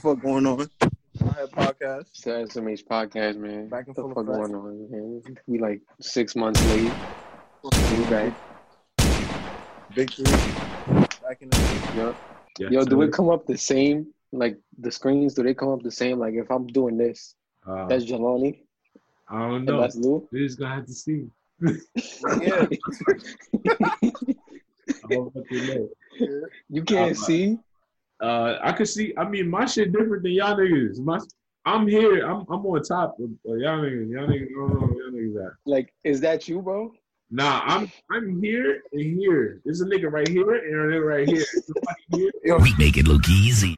fuck going on? I have podcast. It's the SMH podcast, man. Back in what the fuck effect. going on, man? We like six months late. We back. Big three. Back in the Yo, Yes, yo, do sir. it come up the same? Like the screens, do they come up the same? Like if I'm doing this, Uh, that's Jelani, I don't know. that's Lou. We're just gonna have to see. Yeah. I don't fucking know. You can't Uh, see. Uh, I could see. I mean, my shit different than y'all niggas. My, I'm here. I'm, I'm on top of of y'all niggas. Y'all niggas, I don't know where y'all niggas at. Like, is that you, bro? Nah, I'm, I'm here and here. There's a nigga right here and a nigga right here. Here. Yo, We make it look easy.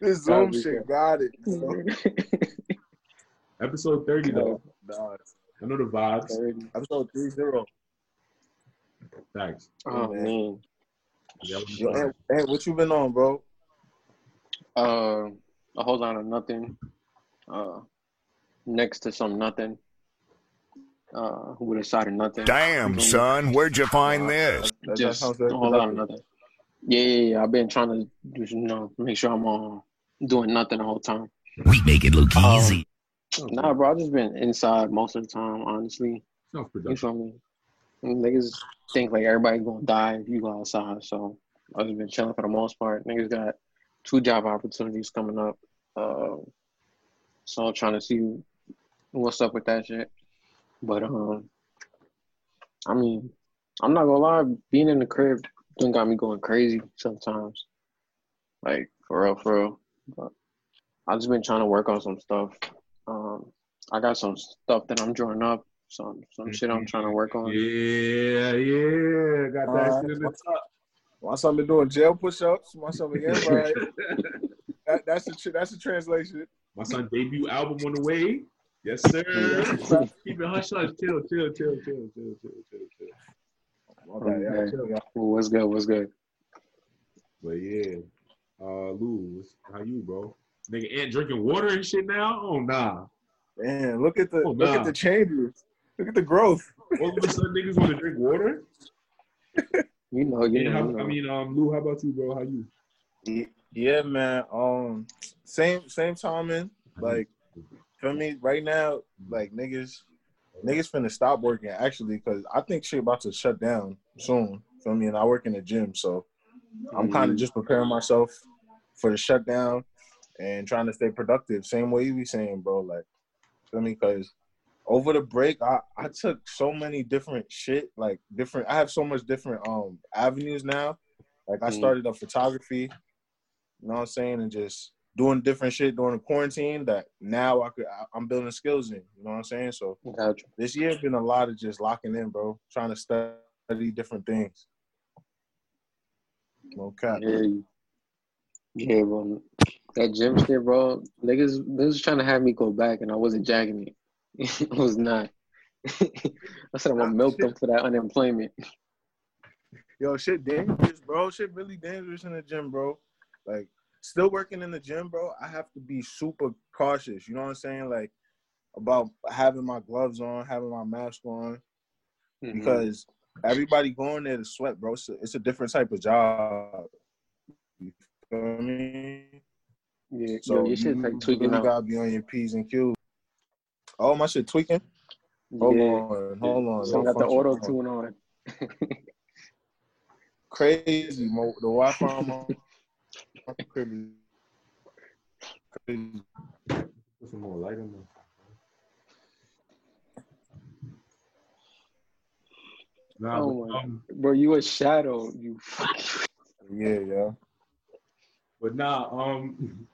this Zoom Probably shit got it. So, Episode 30 though. nah, I know the vibes. episode three zero. Thanks. oh man. Yeah, Yo, hey, hey, what you been on, bro? Uh, a whole lot of nothing. Uh, next to some nothing. Uh, with a side of nothing. Damn, son, where'd you find this? That, that Just a whole lot of nothing. Yeah, yeah, yeah. I've been trying to, you know, make sure I'm uh, doing nothing the whole time. We make it look Um, easy. Nah, bro, I've just been inside most of the time, honestly. Sounds You feel me? Niggas think like everybody gonna die if you go outside, so I've just been chilling for the most part. Niggas got two job opportunities coming up, uh, so I'm trying to see what's up with that shit. But um, I mean, I'm not gonna lie, being in the crib done got me going crazy sometimes. Like for real, for real. But I've just been trying to work on some stuff. Um, I got some stuff that I'm drawing up, some some shit I'm trying to work on. Yeah, yeah. Got that Alright. shit in the top. My son been doing jail push-ups. My son been getting right. That, that's the tr- that's the translation. My son debut album on the way. Yes, sir. Keep it hush hush. Chill, chill, chill, chill, chill, chill, chill, chill. Okay, yeah, Okay. chill, yeah. Well, what's good? What's good? But yeah. Uh Lou, how you, bro? Nigga ain't drinking water and shit now? Oh nah. Man, look at the Oh, look at the changes. Look at the growth. All of a sudden niggas want to drink water? You know, you Yeah, know. how, you know. I mean, um, Lou, how about you, bro? How you? Yeah, man. Um, same same timing. Like, feel me? Right now, like niggas, niggas finna stop working actually because I think shit about to shut down soon. Feel me? And I work in the gym, so I'm kind of just preparing myself for the shutdown and trying to stay productive. Same way you be saying, bro. Like, feel me? Because over the break, I I took so many different shit. Like different. I have so much different um avenues now. Like I Mhm. started up photography. You know what I'm saying? And just doing different shit during the quarantine that now I could I- I'm building skills in. You know what I'm saying? So Got you. this year's been a lot of just locking in, bro. Trying to study different things. Okay. Yeah, yeah, bro. That gym shit, bro. Niggas, niggas trying to have me go back, and I wasn't jacking it. I was not. I said I'm gonna milk them for that unemployment. Yo, shit dangerous, bro. Shit really dangerous in the gym, bro. Like, still working in the gym, bro. I have to be super cautious. You know what I'm saying? Like, about having my gloves on, having my mask on, Mhm. because everybody going there to sweat, bro. It's a, it's a different type of job. You feel me? yeah, So yo, shit's you like out. gotta be on your p's and q's. Oh, my shit tweaking. Hold yeah, on, hold on. so I got the auto hold on. tune on. Crazy, mo- the Wi-Fi. on my crazy. Put some more light on there. Nah, Oh but, my- um, Bro, you a shadow. You fuck. Yeah, yeah. but nah, um,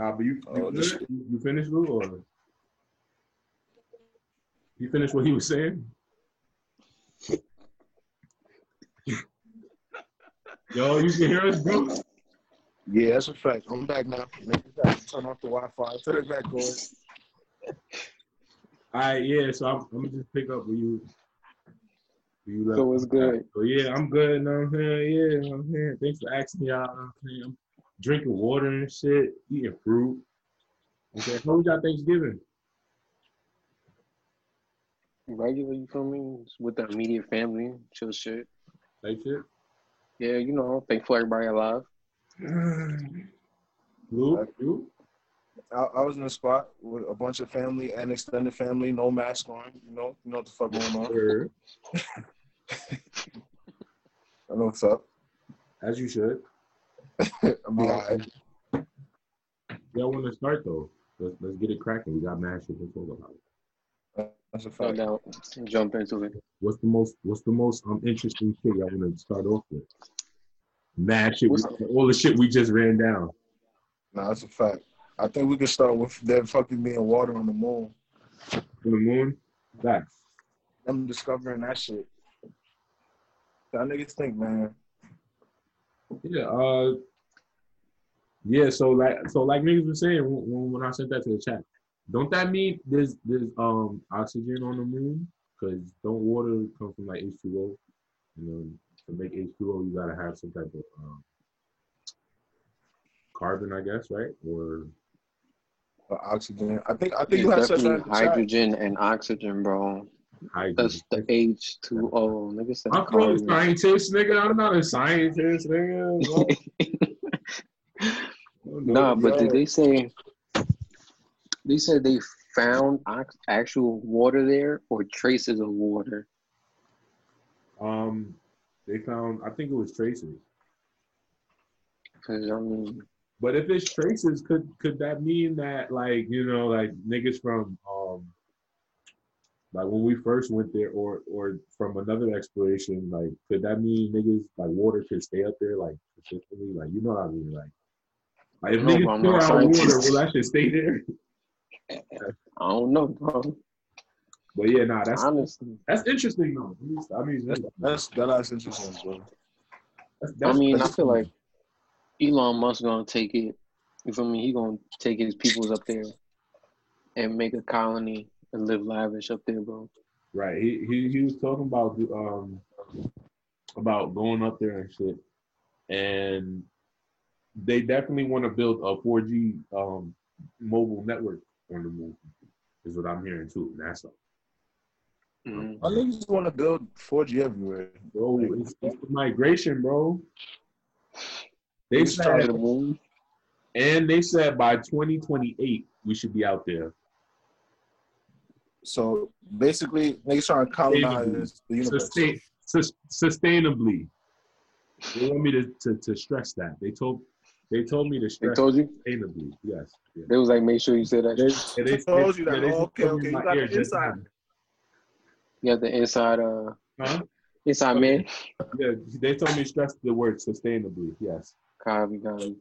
nah, but you you, Oh, this- you, you finished, Lou, or you finished what he was saying? Yo, you can hear us, bro? Yeah, that's a fact. I'm back now. Niggas got turn off the Wi-Fi. Turn it back on. All right, yeah. So I'm, I'm gonna just pick up with you. where you left So what's good? So yeah, I'm good. You know what I'm saying? Yeah, you know what I'm saying? Thanks for asking y'all. You know what I'm saying? I'm drinking water and shit, eating fruit. Okay, how was y'all Thanksgiving? Regular, you feel me? With the immediate family, chill shit. Like shit? Yeah, you know, thankful everybody alive. Blue, you? I, I was in a spot with a bunch of family and extended family, no mask on. You know, you know what the fuck going on. Sure. I know what's up. As you should. I'll be alright. Y'all want to start though? Let's let's get it cracking. We got mad shit to talk about. That's a No fact. doubt. Jump into it. What's the most What's the most um interesting shit y'all want to start off with? Mad shit. we- What's- all the shit we just ran down. Nah, that's a fact. I think we could start with that fucking being water on the moon. On the moon. Facts. Them discovering that shit. That niggas think, man. Yeah. Uh. Yeah. So like so like niggas were saying when, when when I sent that to the chat, don't that mean there's there's um oxygen on the moon? Because don't water come from like H two O? You know, to make H two O, you gotta have some type of um, carbon, I guess, right? Or For oxygen. I think I think you have said that definitely chat. hydrogen and oxygen, bro. hydrogen. That's the H two O. Nigga said I'm not a carbon. scientist, nigga. I'm not a scientist, nigga. Nah, but did they say they said they found actual water there or traces of water? um, they found. I think it was traces. Because I mean, But if it's traces, could could that mean that like you know like niggas from um like when we first went there or or from another exploration like could that mean niggas like water could stay up there like consistently like you know what I mean like like if No, niggas I'm pour out water scientist. will that shit stay there? I don't know, bro. But yeah, nah, that's Honestly, that's interesting though. I mean, That's that's that's interesting, bro. that's, I that's, mean, I feel like Elon Musk gonna take it. You feel me? He gonna take his peoples up there and make a colony and live lavish up there, bro. Right. He, he he was talking about um about going up there and shit, and they definitely want to build a 4G um mobile network on the moon. Is what I'm hearing too. NASA. Mhm. I niggas want to build 4G everywhere. Bro, it's, it's the migration, bro. They started to said, the moon. and they said by 2028 we should be out there. So basically, niggas trying to colonize the universe. Sustain, sus, sustainably. They want me to, to, to stress that. They told they told me to stress They told you. sustainably. Yes. yes. They was like, make sure you say that. They, They told you that. Oh, okay, okay, you got the inside. You got the inside, uh, Huh? inside man. Yeah, they told me to stress the word sustainably. Yes. Copy, copy.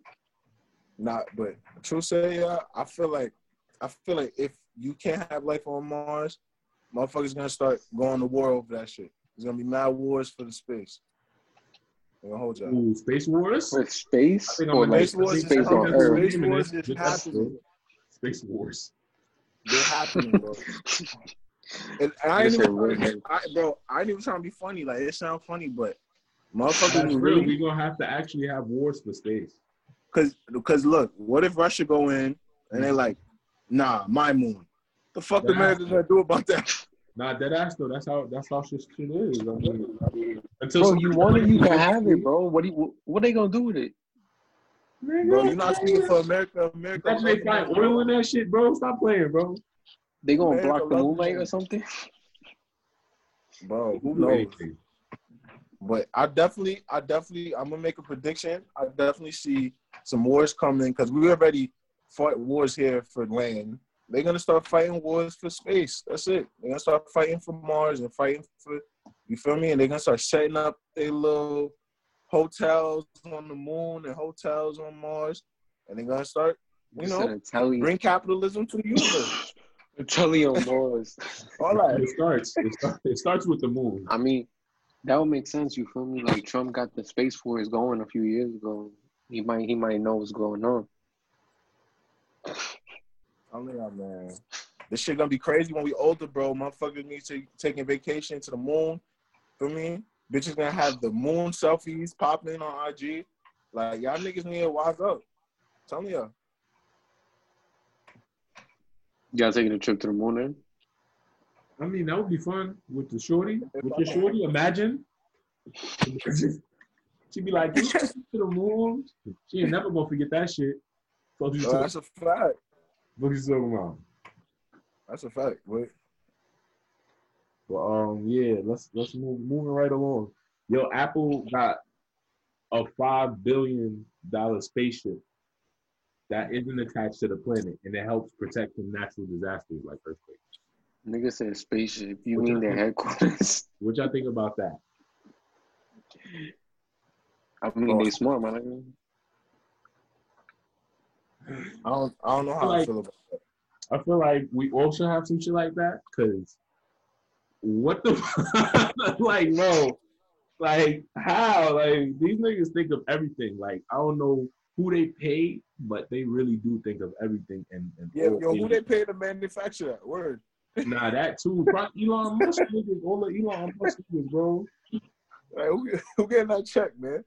Not, but true say, yeah, I feel like, I feel like if you can't have life on Mars, motherfuckers gonna start going to war over that shit. There's gonna be mad wars for the space. I'm gonna hold you. Ooh, Space Wars. With space I think I'm or like Space Wars space coming. on Earth. Space Wars is This happening. episode. Space Wars. They're happening, bro. And, and I ain't This even, shit. I, bro, I ain't even trying to be funny. Like it sounds funny, but That's motherfuckers real. really We're gonna have to actually have wars for space. Cause, cause look, what if Russia go in and they're like, nah, my moon. The fuck Yeah. America gonna do about that? Nah, dead ass though. That's how that's how shit shit is. I mean, until Bro, you want it, you can have it, bro. What do you, what they gonna do with it? Bro, you're not speaking for America. America. That's they find oil in that shit, bro. Stop playing, bro. They gonna America block the moonlight or something? Bro, who knows? anything. But I definitely, I definitely, I'm gonna make a prediction. I definitely see some wars coming because we already fought wars here for land. They're gonna start fighting wars for space. That's it. They're gonna start fighting for Mars and fighting for you feel me? And they're gonna start setting up their little hotels on the moon and hotels on Mars, and they're gonna start, you know, Italian, bring capitalism to the universe. Italian wars. All that. It starts. It, start, it starts with the moon. I mean, that would make sense. You feel me? Like Trump got the space force going a few years ago. He might, he might know what's going on. I'm like, man, this shit gonna be crazy when we older, bro. Motherfuckers need to taking vacation to the moon. For me, bitches gonna have the moon selfies popping on IG. Like y'all niggas need to wise up. Tell me, y'all. Y'all taking a trip to the moon then? I mean, that would be fun with the shorty. With your shorty, imagine. She'd be like, "You guys to the moon." She ain't never gonna forget that shit. Fuck you Oh, that's a fact. fuck you talking about? That's a fact. Wait. But um, yeah, let's let's move moving right along. Yo, Apple got a five billion dollar spaceship that isn't attached to the planet, and it helps protect from natural disasters like earthquakes. Nigga said spaceship. You What mean you their headquarters? What y'all think about that? I mean, they smart, my nigga. I don't. I don't know how I Like- feel about that. I feel like we all should have some shit like that, cause what the like, bro, like how like these niggas think of everything. Like I don't know who they pay, but they really do think of everything. And, and Yeah, yo, who they pay to manufacture that? Word. Nah, that too. Elon Musk niggas, all the Elon Musk niggas, bro. Like, who, who getting that check, man?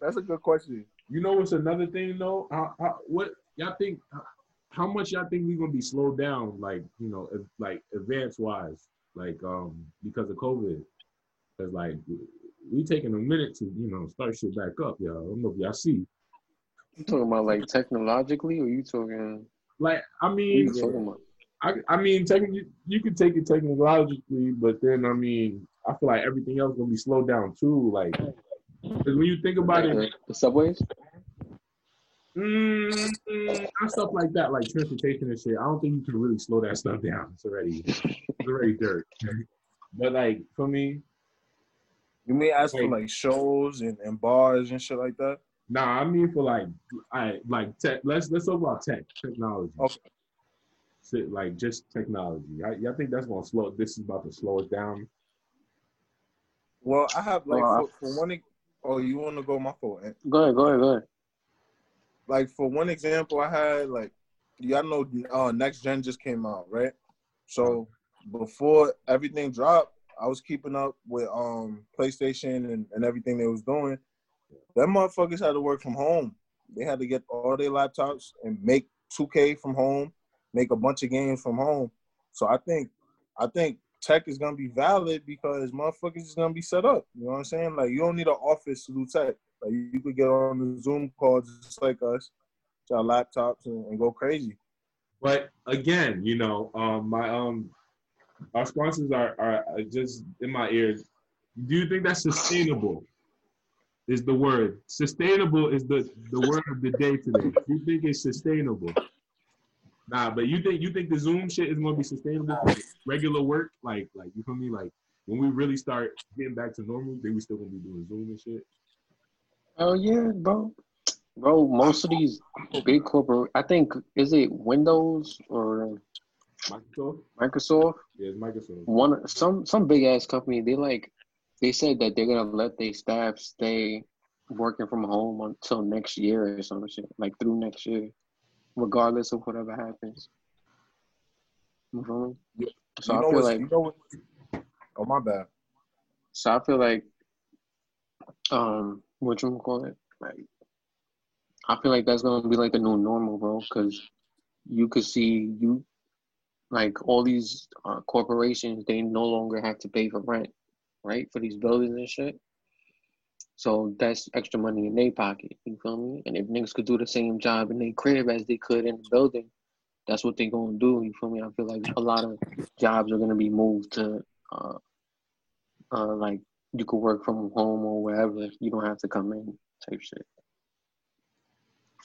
That's a good question. You know what's another thing though? How, how, what y'all think? How much y'all think we gonna be slowed down? Like you know, if, like advance wise, like um because of COVID. Cause like we taking a minute to you know start shit back up, y'all. I don't know if y'all see. You talking about like technologically, or you talking? Like I mean, you talking about? I I mean, technically you could take it technologically, but then I mean, I feel like everything else gonna be slowed down too. Like, cause when you think about it, the subways? Mm, and stuff like that, like transportation and shit. I don't think you can really slow that stuff down. It's already, it's already dirt. But like for me, You may ask for Like- like shows and, and bars and shit like that. nah, I mean for like, I like tech. Let's let's talk about tech, technology. Okay. Shit, like just technology. I, I think that's gonna slow. This is about to slow it down. Well, I have like Well, for, for one. Oh, you want to go my fault? Go ahead, go ahead, go ahead. Like for one example, I had like y'all know uh, next gen just came out, right? So before everything dropped, I was keeping up with um PlayStation and, and everything they was doing. Them motherfuckers had to work from home. They had to get all their laptops and make 2K from home, make a bunch of games from home. So I think I think tech is gonna be valid because motherfuckers is gonna be set up. You know what I'm saying? Like you don't need an office to do tech. Like you could get on the Zoom calls just like us, to our laptops and, and go crazy. But again, you know, um, my um, our sponsors are, are are just in my ears. Do you think that's sustainable? Is the word sustainable? Is the the word of the day today? Do you think it's sustainable? Nah, but you think you think the Zoom shit is gonna be sustainable for regular work? Like like you feel me? Like when we really start getting back to normal, then we still gonna be doing Zoom and shit. Oh yeah, bro. Bro, most of these big corporate, I think, is it Windows or Microsoft, Microsoft? yeah, it's Microsoft. One, some, some big ass company. They like, they said that they're gonna let their staff stay working from home until next year or some shit, like through next year, regardless of whatever happens. You feel me? So you I feel like you know what? Oh my bad. So I feel like, um, what you call it? Like, I feel like that's gonna be like the new normal, bro. Because you could see you, like all these uh, corporations, they no longer have to pay for rent, right, for these buildings and shit. So that's extra money in their pocket. You feel me? And if niggas could do the same job in their crib as they could in the building, that's what they're gonna do. You feel me? I feel like a lot of jobs are gonna be moved to, uh, uh, like you could work from home or wherever. You don't have to come in, type shit.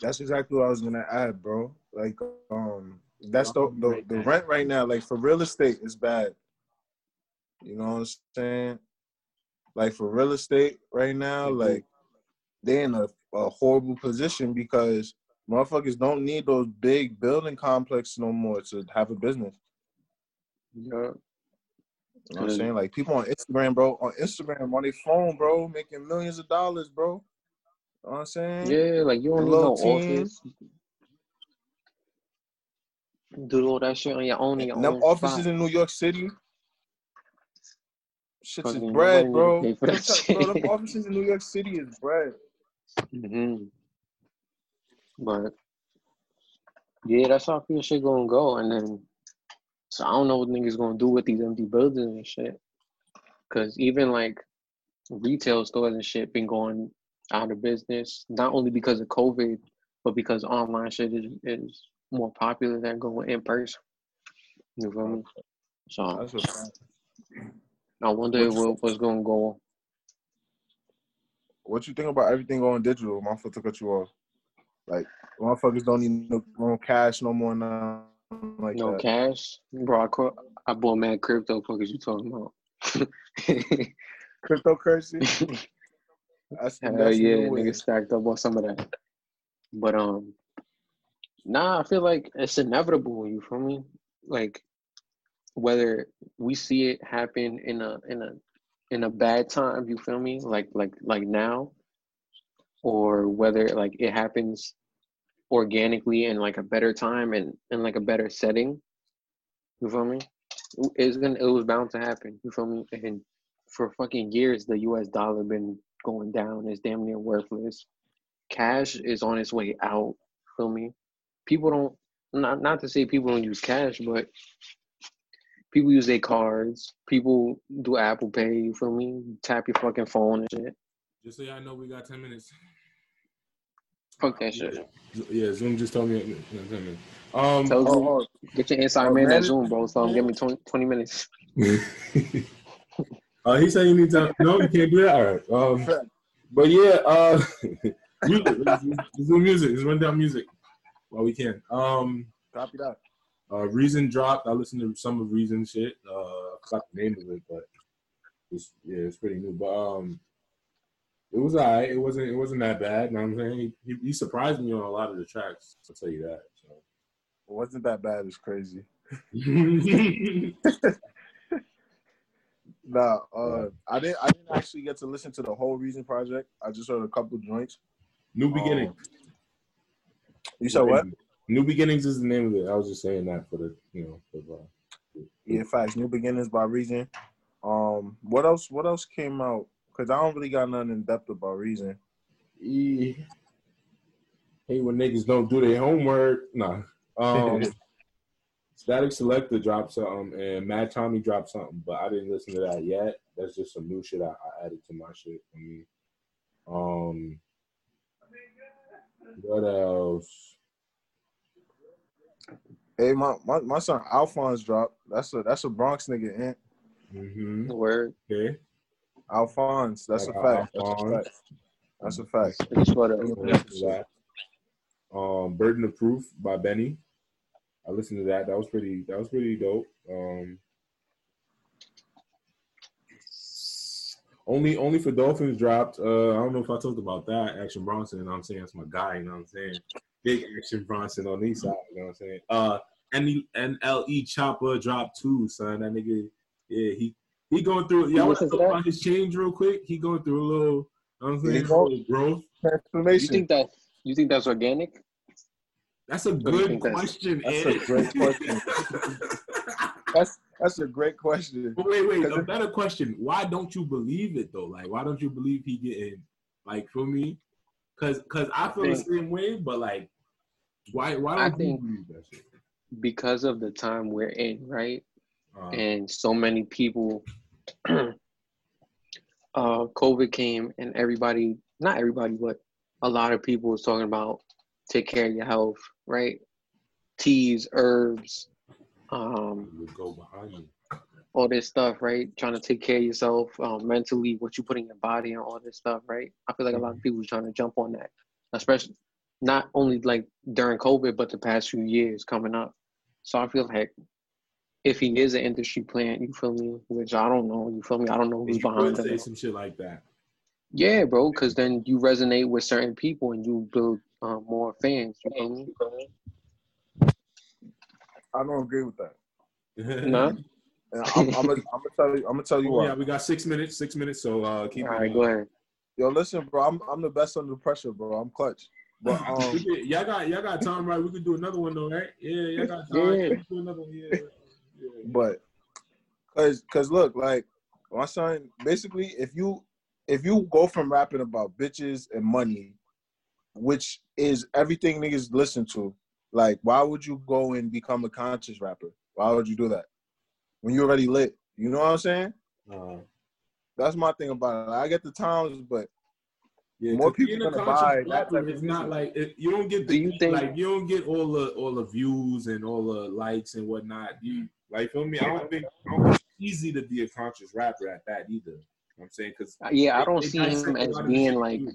That's exactly what I was gonna add, bro. Like, um, that's the the, the rent right now. Like for real estate, is bad. You know what I'm saying? Like for real estate right now, mm-hmm. like they're in a, a horrible position because motherfuckers don't need those big building complexes no more to have a business. Yeah. You know what I'm saying? Like people on Instagram, bro, on Instagram, on their phone, bro, making millions of dollars, bro. You know what I'm saying? Yeah, like you don't need no team. office. Do all that shit on your own in your And them own offices spot. in New York City, shit is bread, bro. pay for that t- bro, them offices in New York City is bread. hmm But yeah, that's how I feel shit gonna go. And then, so I don't know what niggas gonna do with these empty buildings and shit. Cause even like retail stores and shit been going out of business, not only because of COVID, but because online shit is, is more popular than going in person. You feel me? So That's a fact. I wonder what, what's going to go. What you think about everything going digital? My foot to cut you off. Like motherfuckers don't need no, no cash no more now. Like No that. cash, bro. I, caught, I bought mad crypto. Fuck is you talking about? Cryptocurrency. That's, Hell that's yeah, niggas stacked up on some of that. But um, nah, I feel like it's inevitable. You feel me? Like whether we see it happen in a in a in a bad time, you feel me? Like like like now, or whether like it happens organically in like a better time and in like a better setting. You feel me? It's gonna it was bound to happen. You feel me? And for fucking years, the U.S. dollar been going down. It's damn near worthless. Cash is on its way out. Feel me? People don't. Not not to say people don't use cash, but people use their cards. People do Apple Pay. You feel me? Tap your fucking phone and shit. Just so y'all know, we got ten minutes. Fuck that shit. Yeah, Zoom just told me you ten minutes. Um, Tell Zoom, Oh, get your inside Oh, man man. at Zoom, bro. So give me 20, 20 minutes. uh, he said you need to. No, you can't do that. All right. Um, but yeah, uh, music. Let's, let's do music. Let's run down music while we can. Um, copy that. Uh, Reason dropped. I listened to some of Reason shit. Uh, I forgot the name of it, but it's yeah, it's pretty new. But um, it was alright. It wasn't it wasn't that bad. You know what I'm saying? He, he, surprised me on a lot of the tracks. I'll tell you that. It wasn't that bad. It's crazy. So. Nah, uh, I didn't. I didn't actually get to listen to the whole Reason project. I just heard a couple joints. New Um, beginning. You said what? New beginnings is the name of it. I was just saying that for the you know for uh, Yeah, facts. New Beginnings by Reason. Um, what else? What else came out? Because I don't really got nothing in depth about Reason. E. Hey, when niggas don't do their homework. Nah. Um, Statik Selektah dropped something and Mad Tommy dropped something, but I didn't listen to that yet. That's just some new shit I, I added to my shit. I mean, um, what else? Hey, my, my, my son Alphonse dropped. That's a that's a Bronx nigga. Ain't Mm-hmm. Word. Okay. Alphonse. That's a Like fact. That's a fact. That's a fact. It's what I up. listened to that. Um, Burden of Proof by Benny. I listened to that. That was pretty. That was pretty dope. Um, only only for Dolphins dropped. Uh, I don't know if I talked about that. Action Bronson. You know what I'm saying? That's my guy. You know what I'm saying? Big Action Bronson on these side. You know what I'm saying? Uh, N- NLE Chopper dropped two, son. That nigga. Yeah, he he going through. Y'all want to listen talk about his change real quick? He going through a little. You know what I'm saying? go- A little growth. You think that? You think that's organic? That's a do good think that's- question. that's a great question. That's that's a great question. But wait, wait, Cause a better question. Why don't you believe it though? Like, why don't you believe he getting like for me? Cause, cause I feel the same way. But like, why, why don't you think- believe that shit? Because of the time we're in, right? Uh, and so many people uh covid came and everybody not everybody but a lot of people was talking about take care of your health right teas herbs um go behind me. all this stuff right trying to take care of yourself um, mentally what you put in your body and all this stuff right i feel like a lot of people are trying to jump on that especially not only like during covid but the past few years coming up so i feel like if he is an industry plant, you feel me? Which I don't know. You feel me? I don't know who's You behind could say some shit like that. Yeah, bro. Because then you resonate with certain people and you build um, more fans. You feel me? I don't agree with that. No? And I'm, I'm, gonna, I'm gonna tell you. I'm gonna tell you Oh, why. yeah, we got six minutes. Six minutes. So uh, keep. All it right, go ahead. Yo, listen, bro. I'm I'm the best under pressure, bro. I'm clutch. But um, could- y'all got y'all got time, right? We could do another one though, right? Yeah, y'all got time. Yeah. We could do another one. Yeah. yeah. but cause cause look, like my son, basically, if you if you go from rapping about bitches and money, which is everything niggas listen to, like why would you go and become a conscious rapper? Why would you do that when you already lit? You know what I'm saying? Uh, That's my thing about it. I get the times, but Yeah, More people being a gonna conscious buy that rapper type of not like it, you don't get Do the you think- like you don't get all the all the views and all the likes and whatnot. You like feel me? I don't think I don't think it's easy to be a conscious rapper at that either. You know what I'm saying because uh, Yeah, I don't see him as lot of the being like you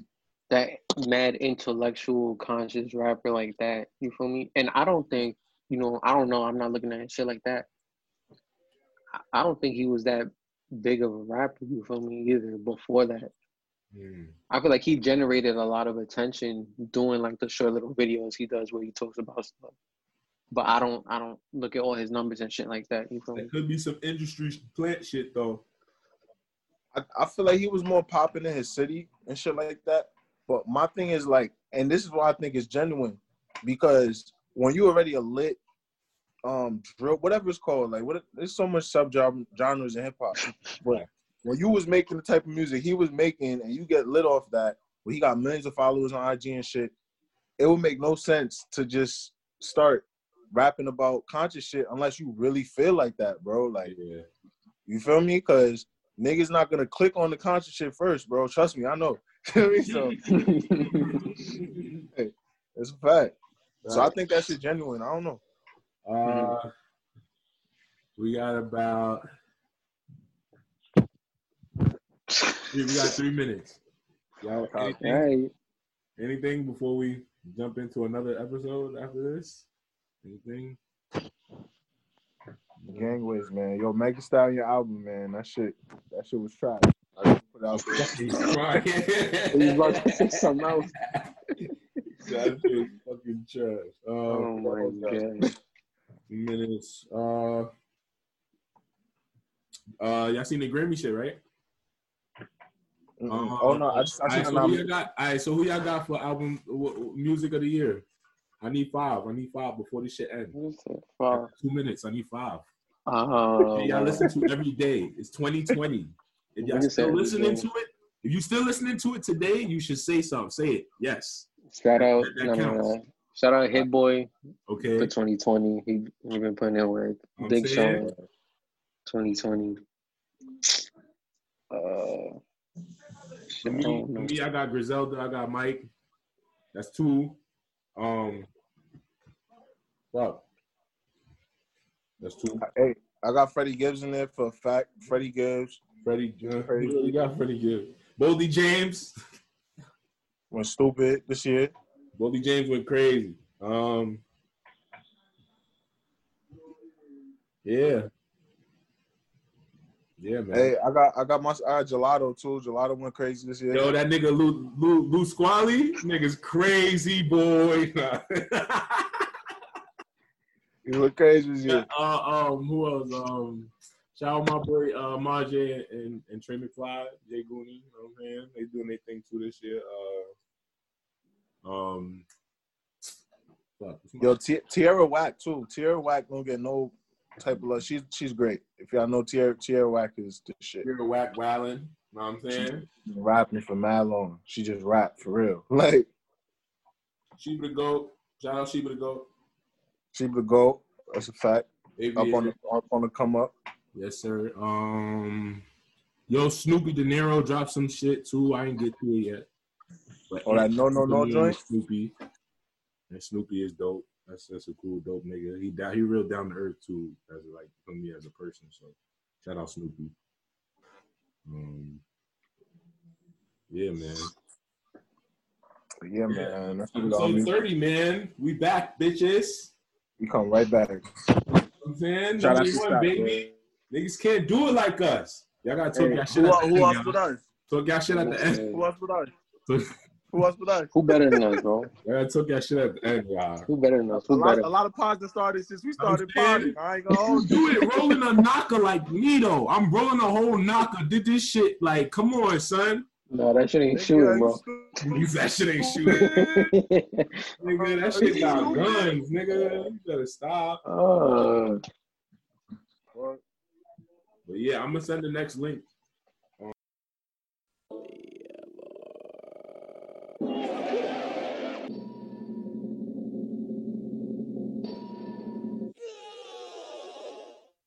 that mad intellectual conscious rapper like that. You feel me? And I don't think, you know, I don't know. I'm not looking at shit like that. I don't think he was that big of a rapper. You feel me? Either before that, Mm. I feel like he generated a lot of attention doing like the short little videos he does where he talks about stuff. But I don't, I don't look at all his numbers and shit like that. You feel me? there could be some industry plant shit though. I, I feel like he was more popping in his city and shit like that. But my thing is like, and this is why I think it's genuine, because when you already a lit, um, drill, whatever it's called, like what there's so much sub genres in hip hop. But when you was making the type of music he was making, and you get lit off that, where he got millions of followers on IG and shit, it would make no sense to just start rapping about conscious shit unless you really feel like that, bro. Like. Yeah. You feel me? Cause niggas not gonna click on the conscious shit first, bro. Trust me, I know. Feel me? so it's a fact. So I think that shit genuine. I don't know. Uh, we got about we got three minutes. Y'all, anything, All right. anything before we jump into another episode after this? Anything? Gangways, man. Yo, Megan your album, man. That shit, that shit was trash. I just put it out there. He's about to say something else. that shit was fucking trash. Uh, Oh my god. minutes. Uh, uh, y'all seen the Grammy shit, right? Mm-mm. oh no, I just I Alright, seen so who y'all got? All right, so who y'all got for album w- music of the year? I need five. I need five before this shit ends. Fuck. Two minutes. I need five. Oh, Hey, y'all listen to every day. It's 2020. If y'all still listening to it, if you still listening to it today, you should say something. Say it. Yes. Shout out, That- that no, no, no. Shout out Hit Boy Okay. for 2020. He he been putting in work. I'm Big. Sean, 2020. Uh, shit, For me, don't for me, I got Griselda. I got Mike. That's two. Um. Fuck. That's two. Hey, I got Freddie Gibbs in there for a fact. Freddie Gibbs Freddie. Uh, Freddie. you got Freddie Gibbs. Boldy James. went stupid this year. Boldy James went crazy. Um. Yeah. Yeah, man. Hey, I got I got my I Gelato too. Gelato went crazy this year. Yo, that nigga Lou Lou Lou Squally, nigga's crazy boy. he went crazy this year. uh, um, who else? Um, shout out my boy uh Marjay and, and Trey McFly, Jay Gooney. You know what I'm saying? They doing their thing too this year. Uh, um, fuck, Yo, Ti- Tierra Whack too. Tierra Whack don't get no type of love. She's she's great. If y'all know Tierra Tierra Whack is the shit. You're a whack wildin'. Know what I'm saying? She's been rapping for mad long. She just rap for real. Like she Sheba the Goat. Shout out Sheba the Goat. she be the goat. That's a fact. Up on the up on the come up. Yes, sir. Um, yo, Snoopy De Niro dropped some shit too. I ain't get to it yet. But Oh, that no no no Snoopy joint. Snoopy. And Snoopy is dope. That's that's a cool dope nigga. He down he real down to earth too, as a, like for me as a person. So shout out Snoopy. Um, yeah, man. Yeah, man. That's what we all Episode thirty, man. We back, bitches. We come right back. You know what I'm saying Shout out Number to one, Scott, baby. Niggas can't do it like us. Y'all gotta talk Hey, y'all shit who, the who end. else with us? Talk y'all shit at the end. Who else with us? Talk- Who else with us? Who better than us, bro? Y'all gotta talk y'all shit at the end, y'all. Who better than us? A Who lot, better? a lot of pods that started since we started saying? podding. I ain't gonna hold Do it rolling a knocker like me though. I'm rolling a whole knocker. Did this shit like, come on, son. No, that shit ain't shooting, you bro. You that shit ain't shooting, nigga. That shit got guns, nigga. You better stop. oh, But yeah, I'm gonna send the next link Thank you.